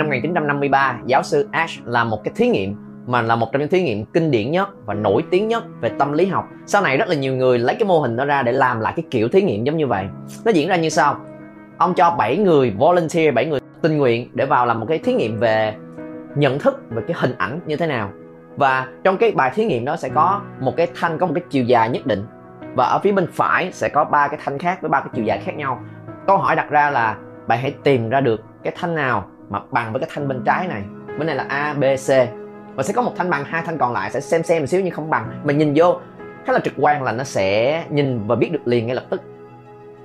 năm 1953 giáo sư Ash làm một cái thí nghiệm mà là một trong những thí nghiệm kinh điển nhất và nổi tiếng nhất về tâm lý học. Sau này rất là nhiều người lấy cái mô hình đó ra để làm lại cái kiểu thí nghiệm giống như vậy. Nó diễn ra như sau. Ông cho 7 người volunteer 7 người tình nguyện để vào làm một cái thí nghiệm về nhận thức về cái hình ảnh như thế nào. Và trong cái bài thí nghiệm đó sẽ có một cái thanh, có một cái chiều dài nhất định. Và ở phía bên phải sẽ có ba cái thanh khác với ba cái chiều dài khác nhau. Câu hỏi đặt ra là, bạn hãy tìm ra được cái thanh nào mà bằng với cái thanh bên trái này. Bên này là a, b, c. Và sẽ có một thanh bằng, hai thanh còn lại sẽ xem xem một xíu nhưng không bằng. Mình nhìn vô, khá là trực quan là nó sẽ nhìn và biết được liền ngay lập tức.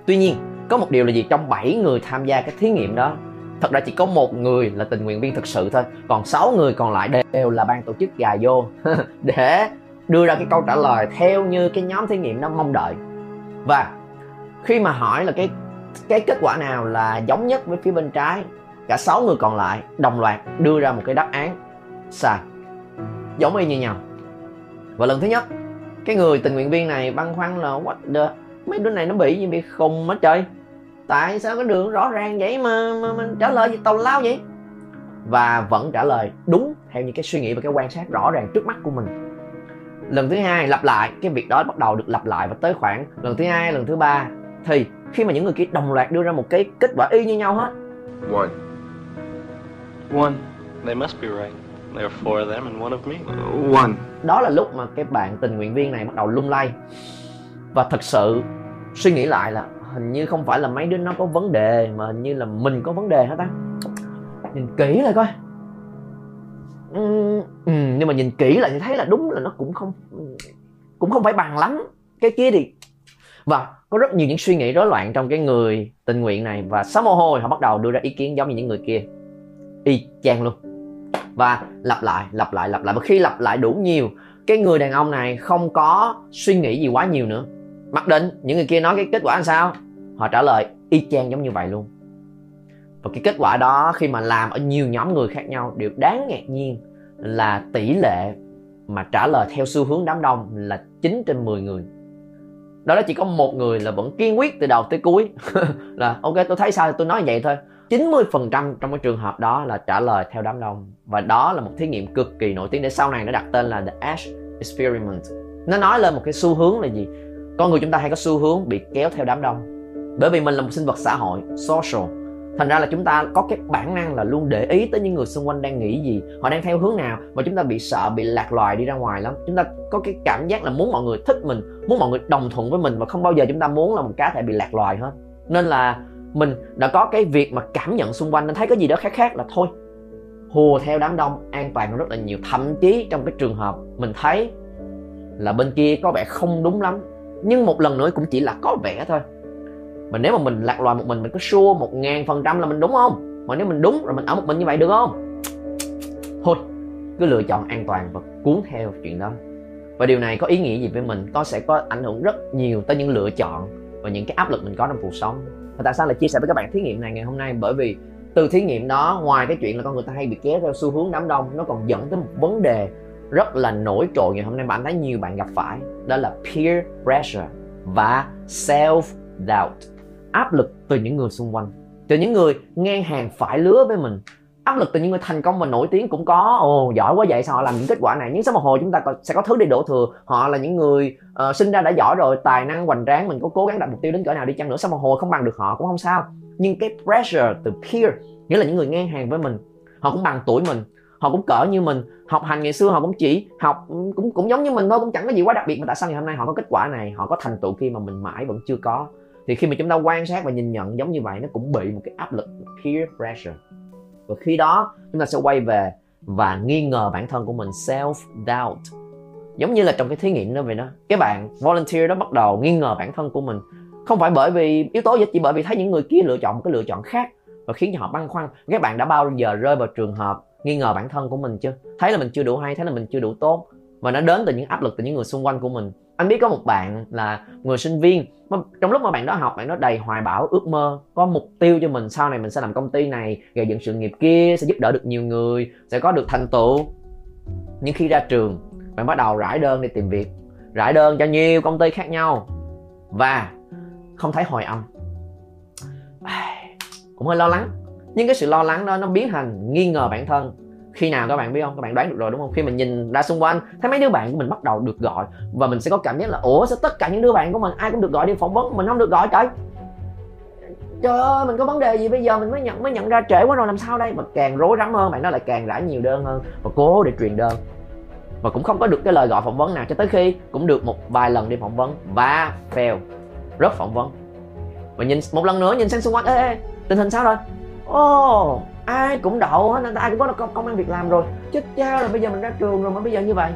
Tuy nhiên, có một điều là gì? Trong 7 người tham gia cái thí nghiệm đó, thật ra chỉ có một người là tình nguyện viên thực sự thôi. Còn 6 người còn lại đều là ban tổ chức gà vô để đưa ra cái câu trả lời theo như cái nhóm thí nghiệm nó mong đợi. Và khi mà hỏi là cái cái kết quả nào là giống nhất với phía bên trái cả 6 người còn lại đồng loạt đưa ra một cái đáp án. Sai. Giống y như nhau. Và lần thứ nhất cái người tình nguyện viên này băn khoăn là what the mấy đứa này nó bị gì bị khùng hết trời? Tại sao cái đường rõ ràng vậy mà, mà, mà trả lời gì tào lao vậy? Và vẫn trả lời đúng theo những cái suy nghĩ và cái quan sát rõ ràng trước mắt của mình. Lần thứ hai lặp lại cái việc đó bắt đầu được lặp lại và tới khoảng lần thứ hai lần thứ ba. Thì khi mà những người kia đồng loạt đưa ra một cái kết quả y như nhau hết. One. One. They must be right. There are four of them and one of me. Uh, one. đó là lúc mà cái bạn tình nguyện viên này bắt đầu lung lay và thật sự suy nghĩ lại là hình như không phải là mấy đứa nó có vấn đề mà hình như là mình có vấn đề hết á nhìn kỹ lại coi Ừm, ừm, nhưng mà nhìn kỹ lại thì thấy là đúng là nó cũng không cũng không phải bằng lắm cái kia thì và có rất nhiều những suy nghĩ rối loạn trong cái người tình nguyện này và sáu mồ hôi họ bắt đầu đưa ra ý kiến giống như những người kia y chang luôn. Và lặp lại lặp lại lặp lại. Và khi lặp lại đủ nhiều, cái người đàn ông này không có suy nghĩ gì quá nhiều nữa. Mặc định những người kia nói cái kết quả làm sao? Họ trả lời, y chang giống như vậy luôn. Và cái kết quả đó khi mà làm ở nhiều nhóm người khác nhau điều đáng ngạc nhiên là tỷ lệ mà trả lời theo xu hướng đám đông là 9 trên 10 người. Đó là chỉ có một người là vẫn kiên quyết từ đầu tới cuối. Là, ok, tôi thấy sao? Thì tôi nói vậy thôi. 90% trong cái trường hợp đó là trả lời theo đám đông. Và đó là một thí nghiệm cực kỳ nổi tiếng để sau này nó đặt tên là The Ash Experiment. Nó nói lên một cái xu hướng là gì? Con người chúng ta hay có xu hướng bị kéo theo đám đông. Bởi vì mình là một sinh vật xã hội, social. Thành ra là chúng ta có cái bản năng là luôn để ý tới những người xung quanh đang nghĩ gì, họ đang theo hướng nào và chúng ta bị sợ, bị lạc loài đi ra ngoài lắm. Chúng ta có cái cảm giác là muốn mọi người thích mình, muốn mọi người đồng thuận với mình và không bao giờ chúng ta muốn là một cá thể bị lạc loài hết. Nên là mình đã có cái việc mà cảm nhận xung quanh nên thấy có gì đó khác khác là thôi. Hùa theo đám đông, an toàn nó rất là nhiều. Thậm chí trong cái trường hợp mình thấy là bên kia có vẻ không đúng lắm, nhưng một lần nữa cũng chỉ là có vẻ thôi. Mà nếu mà mình lạc loài một mình mình có xua một ngàn phần trăm là mình đúng không? Mà nếu mình đúng, rồi mình ở một mình như vậy được không? Thôi, cứ lựa chọn an toàn và cuốn theo chuyện đó. Và điều này có ý nghĩa gì với mình? Có sẽ có ảnh hưởng rất nhiều tới những lựa chọn và những cái áp lực mình có trong cuộc sống và tại sao lại chia sẻ với các bạn thí nghiệm này ngày hôm nay? Bởi vì từ thí nghiệm đó, ngoài cái chuyện là con người ta hay bị kéo theo xu hướng đám đông, nó còn dẫn tới một vấn đề rất là nổi trội ngày hôm nay bạn thấy nhiều bạn gặp phải, đó là peer pressure và self doubt áp lực từ những người xung quanh, từ những người ngang hàng phải lứa với mình áp lực từ những người thành công và nổi tiếng cũng có. Ồ giỏi quá vậy sao họ làm những kết quả này? Nhưng sau một hồi chúng ta sẽ có thứ để đổ thừa. Họ là những người uh, sinh ra đã giỏi rồi tài năng hoành tráng mình có cố gắng đặt mục tiêu đến cỡ nào đi chăng nữa sau một hồi không bằng được họ cũng không sao. Nhưng cái pressure từ peer nghĩa là những người ngang hàng với mình họ cũng bằng tuổi mình họ cũng cỡ như mình. Học hành ngày xưa họ cũng chỉ học cũng cũng giống như mình thôi cũng chẳng có gì quá đặc biệt mà tại sao ngày hôm nay họ có kết quả này? Họ có thành tựu khi mà mình mãi vẫn chưa có. Thì khi mà chúng ta quan sát và nhìn nhận giống như vậy nó cũng bị một cái áp lực peer pressure và khi đó, chúng ta sẽ quay về và nghi ngờ bản thân của mình self doubt giống như là trong cái thí nghiệm đó vậy đó. Cái bạn volunteer đó bắt đầu nghi ngờ bản thân của mình. Không phải bởi vì yếu tố gì, chỉ bởi vì thấy những người kia lựa chọn một cái lựa chọn khác và khiến cho họ băn khoăn. Các bạn đã bao giờ rơi vào trường hợp nghi ngờ bản thân của mình chưa? Thấy là mình chưa đủ hay, thấy là mình chưa đủ tốt. Và nó đến từ những áp lực từ những người xung quanh của mình anh biết có một bạn là người sinh viên, mà trong lúc mà bạn đó học, bạn đó đầy hoài bão, ước mơ, có mục tiêu cho mình, sau này mình sẽ làm công ty này, gây dựng sự nghiệp kia, sẽ giúp đỡ được nhiều người, sẽ có được thành tựu. Nhưng khi ra trường, bạn bắt đầu rải đơn đi tìm việc, rải đơn cho nhiều công ty khác nhau, và không thấy hồi âm. Cũng hơi lo lắng. Nhưng cái sự lo lắng đó, nó biến thành nghi ngờ bản thân khi nào các bạn biết không? Các bạn đoán được rồi đúng không? Khi mình nhìn ra xung quanh thấy mấy đứa bạn của mình bắt đầu được gọi. Và mình sẽ có cảm giác là ủa sao tất cả những đứa bạn của mình ai cũng được gọi đi phỏng vấn mình không được gọi trời? Trời ơi mình có vấn đề gì bây giờ? Mình mới nhận mới nhận ra trễ quá rồi làm sao đây? Mà càng rối rắm hơn bạn nó lại càng rải nhiều đơn hơn. Và cố để truyền đơn. Và cũng không có được cái lời gọi phỏng vấn nào. Cho tới khi cũng được một vài lần đi phỏng vấn và fail. Rớt phỏng vấn. Và nhìn một lần nữa nhìn sang xung quanh ê, ê tình hình sao rồi? Ồ oh, ai cũng đậu hết ai cũng có công, công ăn việc làm rồi. Chết cha rồi bây giờ mình ra trường rồi mà bây giờ như vậy.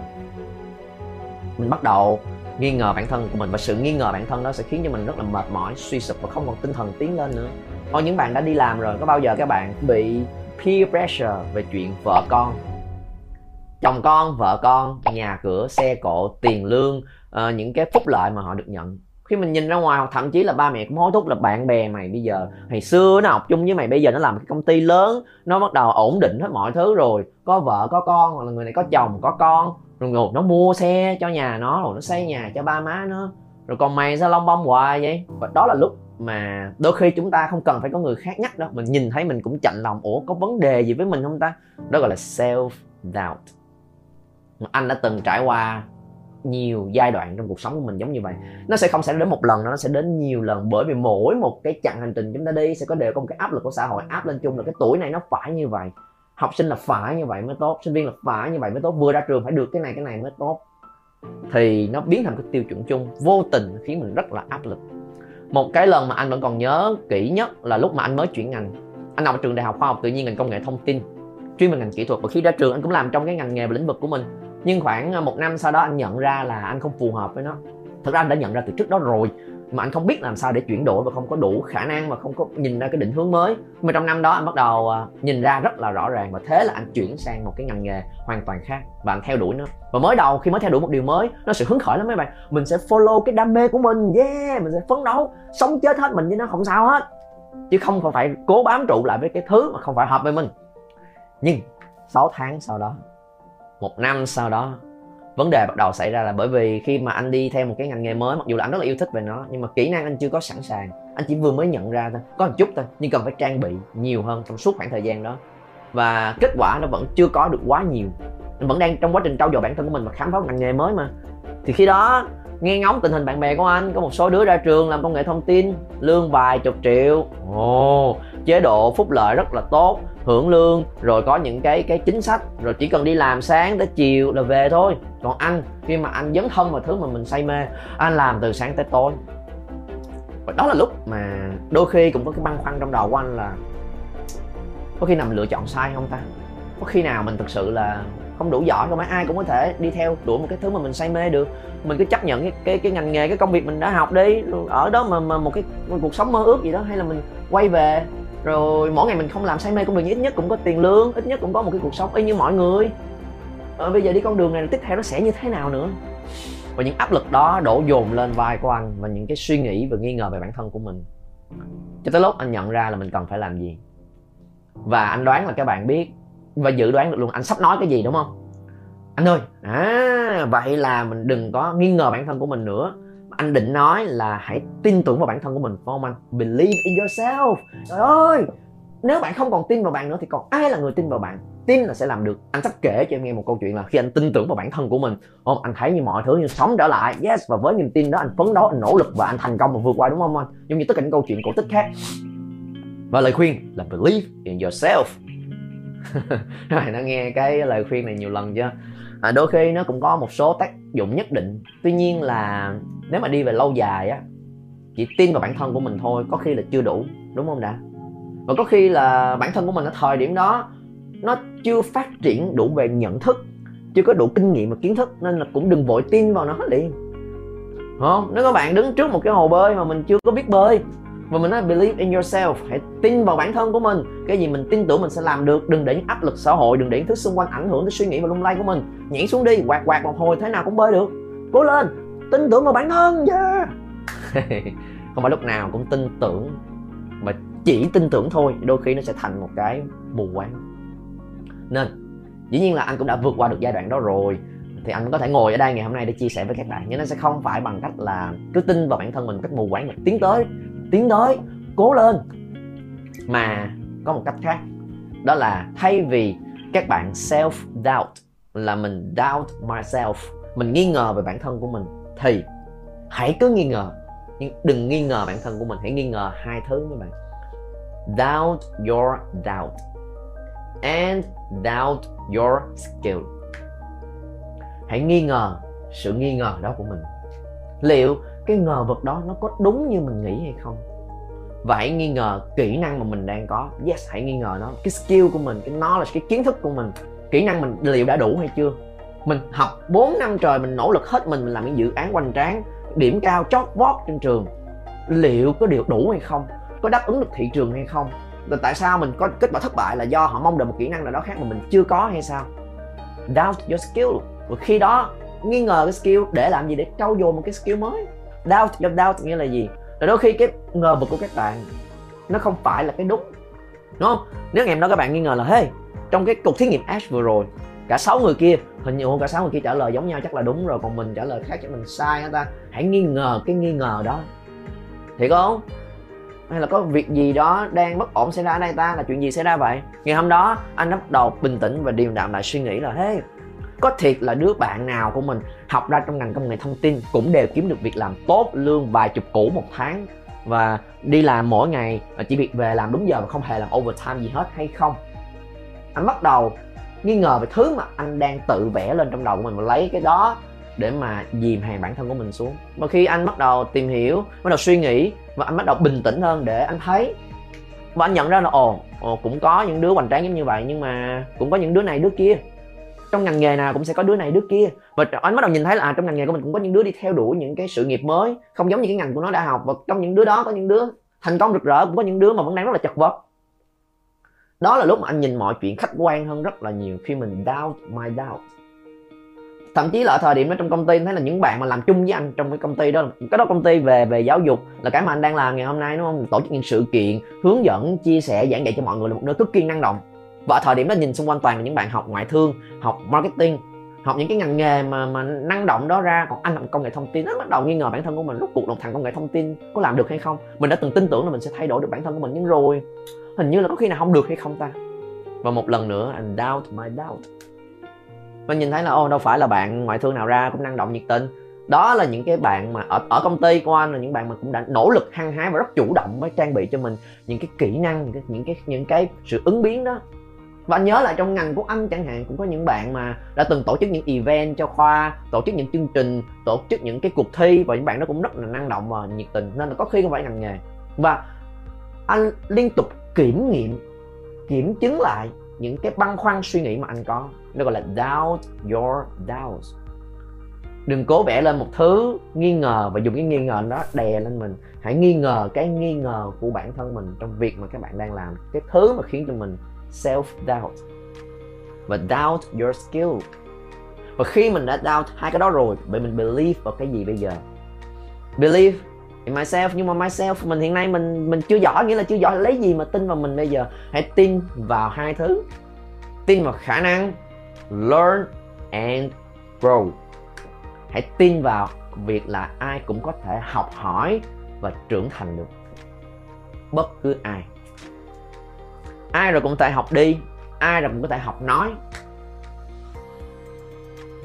Mình bắt đầu nghi ngờ bản thân của mình và sự nghi ngờ bản thân đó sẽ khiến cho mình rất là mệt mỏi suy sụp và không còn tinh thần tiến lên nữa. Còn những bạn đã đi làm rồi có bao giờ các bạn bị peer pressure về chuyện vợ con? Chồng con vợ con nhà cửa xe cộ tiền lương uh, những cái phúc lợi mà họ được nhận? Khi mình nhìn ra ngoài hoặc thậm chí là ba mẹ cũng hối thúc là bạn bè mày bây giờ ngày xưa nó học chung với mày, bây giờ nó làm cái công ty lớn, nó bắt đầu ổn định hết mọi thứ rồi. Có vợ, có con, hoặc là người này có chồng, có con. Rồi rồi nó mua xe cho nhà nó, rồi nó xây nhà cho ba má nó. Rồi còn mày sao long bông hoài vậy? Và đó là lúc mà đôi khi chúng ta không cần phải có người khác nhắc đâu. Mình nhìn thấy mình cũng chạnh lòng. Ủa, có vấn đề gì với mình không ta? Đó gọi là self doubt anh đã từng trải qua nhiều giai đoạn trong cuộc sống của mình giống như vậy. Nó sẽ không xảy đến một lần nó sẽ đến nhiều lần. Bởi vì mỗi một cái chặng hành trình chúng ta đi sẽ có đều có một cái áp lực của xã hội. Áp lên chung là cái tuổi này nó phải như vậy. Học sinh là phải như vậy mới tốt. Sinh viên là phải như vậy mới tốt. Vừa ra trường phải được cái này cái này mới tốt. Thì nó biến thành cái tiêu chuẩn chung. Vô tình khiến mình rất là áp lực. Một cái lần mà anh vẫn còn nhớ kỹ nhất là lúc mà anh mới chuyển ngành. Anh học ở trường đại học khoa học tự nhiên ngành công nghệ thông tin chuyên về ngành kỹ thuật. Và khi ra trường anh cũng làm trong cái ngành nghề và lĩnh vực của mình nhưng khoảng à, một năm sau đó anh nhận ra là anh không phù hợp với nó. Thực ra anh đã nhận ra từ trước đó rồi, mà anh không biết làm sao để chuyển đổi và không có đủ khả năng và không có nhìn ra cái định hướng mới. Mà trong năm đó anh bắt đầu à, nhìn ra rất là rõ ràng và thế là anh chuyển sang một cái ngành nghề hoàn toàn khác và anh theo đuổi nó. Và mới đầu khi mới theo đuổi một điều mới, nó sự hứng khởi lắm mấy bạn. Mình sẽ follow cái đam mê của mình, yeah, mình sẽ phấn đấu, sống chết hết mình với nó không sao hết. Chứ không phải cố bám trụ lại với cái thứ mà không phải hợp với mình. Nhưng 6 tháng sau đó một năm sau đó, vấn đề bắt đầu xảy ra là bởi vì khi mà anh đi theo một cái ngành nghề mới, mặc dù là anh rất là yêu thích về nó, nhưng mà kỹ năng anh chưa có sẵn sàng. Anh chỉ vừa mới nhận ra thôi, có một chút thôi, nhưng cần phải trang bị nhiều hơn trong suốt khoảng thời gian đó. Và kết quả nó vẫn chưa có được quá nhiều. Anh vẫn đang trong quá trình trau dồi bản thân của mình và khám phá ngành nghề mới mà. Thì khi đó nghe ngóng tình hình bạn bè của anh, có một số đứa ra trường làm công nghệ thông tin, lương vài chục triệu. Ồ, chế độ phúc lợi rất là tốt, hưởng lương, rồi có những cái cái chính sách, rồi chỉ cần đi làm sáng tới chiều là về thôi. Còn anh, khi mà anh dấn thân vào thứ mà mình say mê, anh làm từ sáng tới tối. Và đó là lúc mà đôi khi cũng có cái băn khoăn trong đầu của anh là, có khi nào mình lựa chọn sai không ta? Có khi nào mình thực sự là không đủ giỏi không phải ai cũng có thể đi theo đuổi một cái thứ mà mình say mê được. Mình cứ chấp nhận cái cái, cái ngành nghề cái công việc mình đã học đi ở đó mà, mà một cái một cuộc sống mơ ước gì đó hay là mình quay về rồi mỗi ngày mình không làm say mê cũng được nhưng ít nhất cũng có tiền lương ít nhất cũng có một cái cuộc sống y như mọi người. Ờ, bây giờ đi con đường này tiếp theo nó sẽ như thế nào nữa? Và những áp lực đó đổ dồn lên vai của anh và những cái suy nghĩ và nghi ngờ về bản thân của mình. Cho tới lúc anh nhận ra là mình cần phải làm gì. Và anh đoán là các bạn biết và dự đoán được luôn. Anh sắp nói cái gì, đúng không? Anh ơi à vậy là mình đừng có nghi ngờ bản thân của mình nữa. Anh định nói là hãy tin tưởng vào bản thân của mình, phải không anh? Believe in yourself. Trời ơi, nếu bạn không còn tin vào bạn nữa thì còn ai là người tin vào bạn? Tin là sẽ làm được. Anh sắp kể cho em nghe một câu chuyện là khi anh tin tưởng vào bản thân của mình không? Anh thấy như mọi thứ như sống trở lại. Yes, và với niềm tin đó, anh phấn đấu, anh nỗ lực và anh thành công và vượt qua, đúng không anh? Giống như tất cả những câu chuyện cổ tích khác. Và lời khuyên là believe in yourself. rồi nó nghe cái lời khuyên này nhiều lần chưa? À, đôi khi nó cũng có một số tác dụng nhất định. Tuy nhiên là nếu mà đi về lâu dài á chỉ tin vào bản thân của mình thôi có khi là chưa đủ đúng không đã? Và có khi là bản thân của mình ở thời điểm đó nó chưa phát triển đủ về nhận thức chưa có đủ kinh nghiệm và kiến thức nên là cũng đừng vội tin vào nó liền. Không? Nếu các bạn đứng trước một cái hồ bơi mà mình chưa có biết bơi và mình nói believe in yourself, hãy tin vào bản thân của mình. Cái gì mình tin tưởng mình sẽ làm được, đừng để những áp lực xã hội, đừng để những thứ xung quanh ảnh hưởng tới suy nghĩ và lung lay của mình. Nhảy xuống đi, quạt quạt một hồi, thế nào cũng bơi được. Cố lên, tin tưởng vào bản thân, yeah. Không phải lúc nào cũng tin tưởng, mà chỉ tin tưởng thôi, đôi khi nó sẽ thành một cái mù quáng. Nên, dĩ nhiên là anh cũng đã vượt qua được giai đoạn đó rồi. Thì anh có thể ngồi ở đây ngày hôm nay để chia sẻ với các bạn, nhưng nó sẽ không phải bằng cách là cứ tin vào bản thân mình một cách mù quáng mà tiến tới tiến tới cố lên. Mà có một cách khác, đó là thay vì các bạn self doubt là mình doubt myself, mình nghi ngờ về bản thân của mình, thì hãy cứ nghi ngờ. Nhưng đừng nghi ngờ bản thân của mình, hãy nghi ngờ hai thứ các bạn. Doubt your doubt and doubt your skill. Hãy nghi ngờ sự nghi ngờ đó của mình. Liệu cái ngờ vực đó nó có đúng như mình nghĩ hay không? Và hãy nghi ngờ kỹ năng mà mình đang có. Yes, hãy nghi ngờ nó. Cái skill của mình, cái knowledge, cái kiến thức của mình, kỹ năng mình liệu đã đủ hay chưa? Mình học 4 năm trời, mình nỗ lực hết mình mình làm những dự án hoành tráng, điểm cao, chót vót trên trường. Liệu có điều đủ hay không? Có đáp ứng được thị trường hay không? Rồi tại sao mình có kết quả thất bại là do họ mong đợi một kỹ năng nào đó khác mà mình chưa có hay sao? Doubt your skill. Và khi đó, nghi ngờ cái skill để làm gì để trau dồi một cái skill mới doubt self doubt nghĩa là gì? Là đôi khi cái ngờ vực của các bạn, nó không phải là cái đúng đúng không? Nếu ngày hôm đó các bạn nghi ngờ là, hey, trong cái cuộc thí nghiệm Ash vừa rồi, cả sáu người kia, hình như cả sáu người kia trả lời giống nhau chắc là đúng rồi, còn mình trả lời khác chắc mình sai hả ta? Hãy nghi ngờ cái nghi ngờ đó. Thì không? Hay là có việc gì đó đang bất ổn xảy ra ở đây ta? Là chuyện gì xảy ra vậy? Ngày hôm đó, anh bắt đầu bình tĩnh và điềm đạm lại suy nghĩ là, hey có thiệt là đứa bạn nào của mình học ra trong ngành công nghệ thông tin cũng đều kiếm được việc làm tốt lương vài chục củ một tháng và đi làm mỗi ngày à, chỉ việc về làm đúng giờ mà không hề làm overtime gì hết hay không? Anh bắt đầu nghi ngờ về thứ mà anh đang tự vẽ lên trong đầu của mình và lấy cái đó để mà dìm hàng bản thân của mình xuống. Và khi anh bắt đầu tìm hiểu bắt đầu suy nghĩ và anh bắt đầu bình tĩnh hơn để anh thấy và anh nhận ra là ồ, ồ cũng có những đứa hoành tráng giống như vậy nhưng mà cũng có những đứa này đứa kia trong ngành nghề nào cũng sẽ có đứa này đứa kia. Và anh bắt đầu nhìn thấy là à, trong ngành nghề của mình cũng có những đứa đi theo đuổi những cái sự nghiệp mới không giống như cái ngành của nó đã học. Và trong những đứa đó có những đứa thành công rực rỡ cũng có những đứa mà vẫn đang rất là chật vật. Đó là lúc mà anh nhìn mọi chuyện khách quan hơn rất là nhiều khi mình doubt my doubt. Thậm chí là ở thời điểm đó trong công ty thấy là những bạn mà làm chung với anh trong cái công ty đó cái đó công ty về về giáo dục là cái mà anh đang làm ngày hôm nay đúng không? Tổ chức những sự kiện hướng dẫn chia sẻ giảng dạy cho mọi người là một nơi cực kỳ năng động và ở thời điểm đó nhìn xung quanh toàn là những bạn học ngoại thương, học marketing, học những cái ngành nghề mà mà năng động đó ra. Còn anh làm công nghệ thông tin, nó bắt đầu nghi ngờ bản thân của mình. Rốt cuộc một thằng công nghệ thông tin có làm được hay không? Mình đã từng tin tưởng là mình sẽ thay đổi được bản thân của mình nhưng rồi, hình như là có khi nào không được hay không ta? Và một lần nữa anh doubt my doubt. Và nhìn thấy là ô đâu phải là bạn ngoại thương nào ra cũng năng động nhiệt tình. Đó là những cái bạn mà ở ở công ty của anh là những bạn mà cũng đã nỗ lực, hăng hái và rất chủ động với trang bị cho mình những cái kỹ năng, những cái những cái những cái sự ứng biến đó và anh nhớ là trong ngành của anh chẳng hạn cũng có những bạn mà đã từng tổ chức những event cho khoa, tổ chức những chương trình, tổ chức những cái cuộc thi và những bạn đó cũng rất là năng động và nhiệt tình. Nên là có khi không phải ngành nghề. Và anh liên tục kiểm nghiệm, kiểm chứng lại những cái băn khoăn, suy nghĩ mà anh có. Nó gọi là doubt your doubts. Đừng cố vẽ lên một thứ nghi ngờ và dùng cái nghi ngờ đó đè lên mình. Hãy nghi ngờ cái nghi ngờ của bản thân mình trong việc mà các bạn đang làm. Cái thứ mà khiến cho mình self doubt và doubt your skill. Và khi mình đã doubt hai cái đó rồi, vậy mình believe vào cái gì bây giờ? Believe in myself, nhưng mà myself, mình hiện nay mình mình chưa giỏi, nghĩa là chưa giỏi lấy gì mà tin vào mình bây giờ? Hãy tin vào hai thứ. Tin vào khả năng, learn and grow. Hãy tin vào việc là ai cũng có thể học hỏi và trưởng thành được. Bất cứ ai ai rồi cũng có thể học đi ai rồi cũng có thể học nói.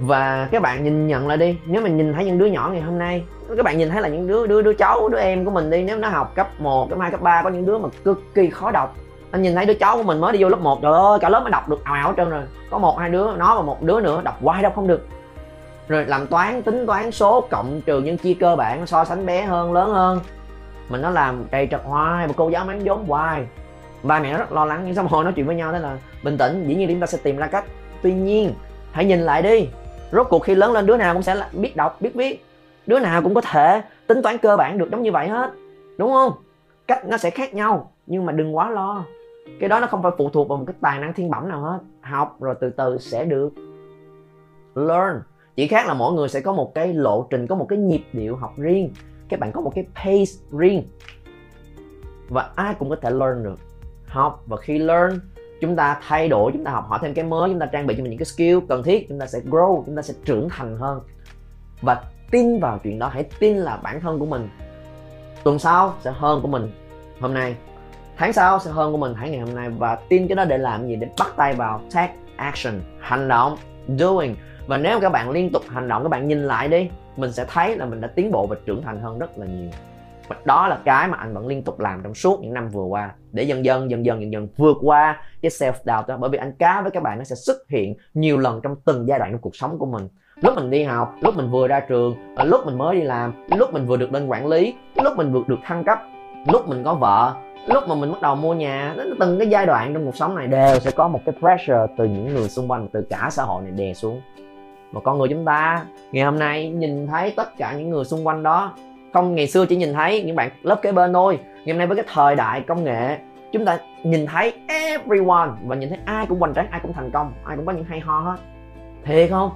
Và các bạn nhìn nhận lại đi nếu mình nhìn thấy những đứa nhỏ ngày hôm nay các bạn nhìn thấy là những đứa đứa đứa cháu đứa em của mình đi nếu nó học cấp 1, cấp 2, cấp 3 có những đứa mà cực kỳ khó đọc. Anh nhìn thấy đứa cháu của mình mới đi vô lớp 1 trời ơi cả lớp mới đọc được ào ảo trơn rồi. Có một hai đứa nó và một đứa nữa đọc hoài đọc không được. Rồi làm toán tính toán số cộng trừ nhân chia cơ bản so sánh bé hơn lớn hơn. Mình nó làm trầy trật hoài mà cô giáo mắng vốn hoài ba mẹ rất lo lắng, nhưng xong hồi nói chuyện với nhau thế là bình tĩnh, dĩ nhiên chúng ta sẽ tìm ra cách. Tuy nhiên, hãy nhìn lại đi. Rốt cuộc khi lớn lên, đứa nào cũng sẽ biết đọc, biết viết. Đứa nào cũng có thể tính toán cơ bản được giống như vậy hết. Đúng không? Cách nó sẽ khác nhau, nhưng mà đừng quá lo. Cái đó nó không phải phụ thuộc vào một cái tài năng thiên bẩm nào hết. Học rồi từ từ sẽ được. Learn. Chỉ khác là mỗi người sẽ có một cái lộ trình, có một cái nhịp điệu học riêng. Các bạn có một cái pace riêng. Và ai cũng có thể learn được học. Và khi learn, chúng ta thay đổi, chúng ta học hỏi thêm cái mới, chúng ta trang bị cho mình những cái skill cần thiết, chúng ta sẽ grow, chúng ta sẽ trưởng thành hơn. Và tin vào chuyện đó, hãy tin là bản thân của mình tuần sau sẽ hơn của mình hôm nay. Tháng sau sẽ hơn của mình tháng ngày hôm nay. Và tin cái đó để làm gì? Để bắt tay vào take action, hành động, doing. Và nếu các bạn liên tục hành động, các bạn nhìn lại đi, mình sẽ thấy là mình đã tiến bộ và trưởng thành hơn rất là nhiều và đó là cái mà anh vẫn liên tục làm trong suốt những năm vừa qua. Để dần dần dần dần dần dần vượt qua cái self doubt đó. Bởi vì anh cá với các bạn nó sẽ xuất hiện nhiều lần trong từng giai đoạn trong cuộc sống của mình. Lúc mình đi học, lúc mình vừa ra trường lúc mình mới đi làm, lúc mình vừa được lên quản lý, lúc mình vừa được thăng cấp, lúc mình có vợ, lúc mà mình bắt đầu mua nhà từng cái giai đoạn trong cuộc sống này đều sẽ có một cái pressure từ những người xung quanh, từ cả xã hội này đè xuống. Mà con người chúng ta ngày hôm nay nhìn thấy tất cả những người xung quanh đó con ngày xưa chỉ nhìn thấy những bạn lớp kế bên thôi. Ngày hôm nay với cái thời đại công nghệ, chúng ta nhìn thấy everyone và nhìn thấy ai cũng hoành tráng, ai cũng thành công, ai cũng có những hay ho hết. Thiệt không?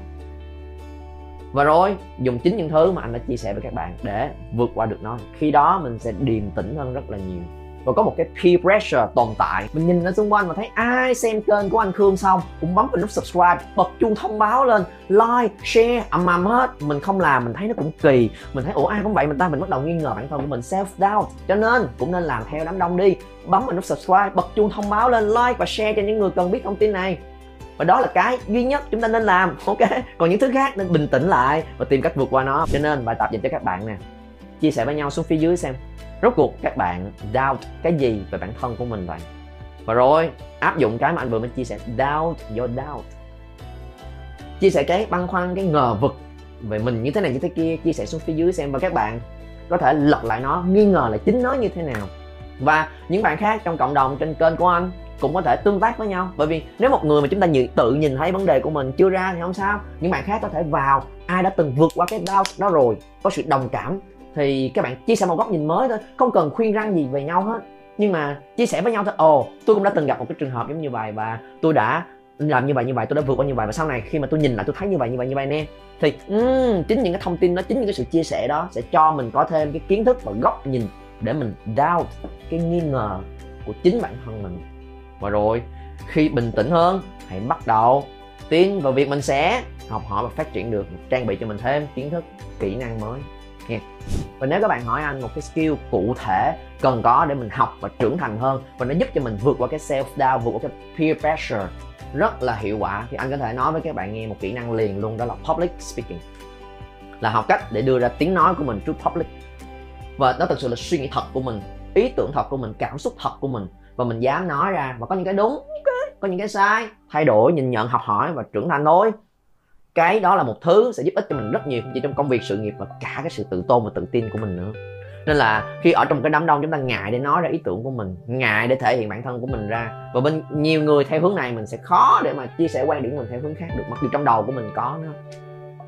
Và rồi, dùng chính những thứ mà anh đã chia sẻ với các bạn để vượt qua được nó. Khi đó mình sẽ điềm tĩnh hơn rất là nhiều và có một cái peer pressure tồn tại. Mình nhìn ở xung quanh và thấy ai xem kênh của anh Khương xong, cũng bấm vào nút subscribe, bật chuông thông báo lên, like, share, ầm ầm hết. Mình không làm, mình thấy nó cũng kỳ. Mình thấy, ủa, ai cũng vậy? Mình ta, mình bắt đầu nghi ngờ bản thân của mình, self doubt. Cho nên, cũng nên làm theo đám đông đi. Bấm vào nút subscribe, bật chuông thông báo lên, like và share cho những người cần biết thông tin này. Và đó là cái duy nhất chúng ta nên làm, ok? Còn những thứ khác nên bình tĩnh lại và tìm cách vượt qua nó. Cho nên bài tập dành cho các bạn nè. Chia sẻ với nhau xuống phía dưới xem rốt cuộc các bạn doubt cái gì về bản thân của mình vậy? Và rồi áp dụng cái mà anh vừa mới chia sẻ doubt your doubt. Chia sẻ cái băn khoăn cái ngờ vực về mình như thế này như thế kia chia sẻ xuống phía dưới xem. Và các bạn có thể lật lại nó nghi ngờ là chính nó như thế nào. Và những bạn khác trong cộng đồng trên kênh của anh cũng có thể tương tác với nhau. Bởi vì nếu một người mà chúng ta nhìn, tự nhìn thấy vấn đề của mình chưa ra thì không sao. Những bạn khác có thể vào ai đã từng vượt qua cái doubt đó rồi có sự đồng cảm thì các bạn chia sẻ một góc nhìn mới thôi không cần khuyên răng gì về nhau hết. Nhưng mà chia sẻ với nhau thôi. Ồ tôi cũng đã từng gặp một cái trường hợp giống như vậy và tôi đã làm như vậy như vậy tôi đã vượt qua như vậy. Và sau này khi mà tôi nhìn lại tôi thấy như vậy như vậy như vậy nè thì um, chính những cái thông tin đó chính những cái sự chia sẻ đó sẽ cho mình có thêm cái kiến thức và góc nhìn để mình doubt cái nghi ngờ của chính bản thân mình. Và rồi khi bình tĩnh hơn hãy bắt đầu tin vào việc mình sẽ học hỏi và phát triển được trang bị cho mình thêm kiến thức kỹ năng mới nha và nếu các bạn hỏi anh một cái skill cụ thể cần có để mình học và trưởng thành hơn, và nó giúp cho mình vượt qua cái self doubt, vượt qua cái peer pressure, rất là hiệu quả, thì anh có thể nói với các bạn nghe một kỹ năng liền luôn, đó là public speaking. Là học cách để đưa ra tiếng nói của mình trước public. Và đó thực sự là suy nghĩ thật của mình, ý tưởng thật của mình, cảm xúc thật của mình. Và mình dám nói ra, và có những cái đúng, có những cái sai, thay đổi, nhìn nhận, học hỏi và trưởng thành thôi cái đó là một thứ sẽ giúp ích cho mình rất nhiều không chỉ trong công việc, sự nghiệp mà cả cái sự tự tôn và tự tin của mình nữa. Nên là khi ở trong cái đám đông, chúng ta ngại để nói ra ý tưởng của mình, ngại để thể hiện bản thân của mình ra. Và bên nhiều người theo hướng này mình sẽ khó để mà chia sẻ quan điểm của mình theo hướng khác được, mặc dù trong đầu của mình có nó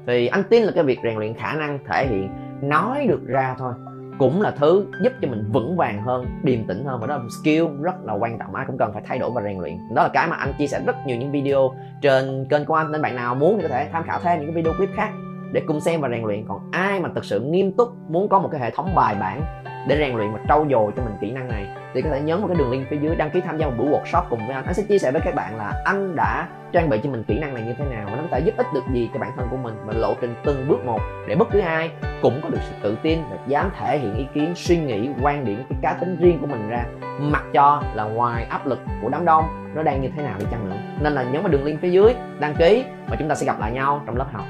thì anh tin là cái việc rèn luyện khả năng, thể hiện, nói được ra thôi cũng là thứ giúp cho mình vững vàng hơn, điềm tĩnh hơn. Và đó là một skill rất là quan trọng. Ai cũng cần phải thay đổi và rèn luyện. Đó là cái mà anh chia sẻ rất nhiều những video trên kênh của anh. Nên bạn nào muốn thì có thể tham khảo thêm những cái video clip khác để cùng xem và rèn luyện. Còn ai mà thực sự nghiêm túc, muốn có một cái hệ thống bài bản để rèn luyện và trau dồi cho mình kỹ năng này. Thì có thể nhấn vào cái đường link phía dưới, đăng ký tham gia một buổi workshop cùng với anh. Anh sẽ chia sẻ với các bạn là anh đã trang bị cho mình kỹ năng này như thế nào và nó có thể giúp ích được gì cho bản thân của mình và lộ trình từng bước một. Để bất cứ ai cũng có được sự tự tin và dám thể hiện ý kiến, suy nghĩ, quan điểm cái cá tính riêng của mình ra. Mặc cho là ngoài áp lực của đám đông, nó đang như thế nào đi chăng nữa. Nên là nhấn vào đường link phía dưới, đăng ký và chúng ta sẽ gặp lại nhau trong lớp học.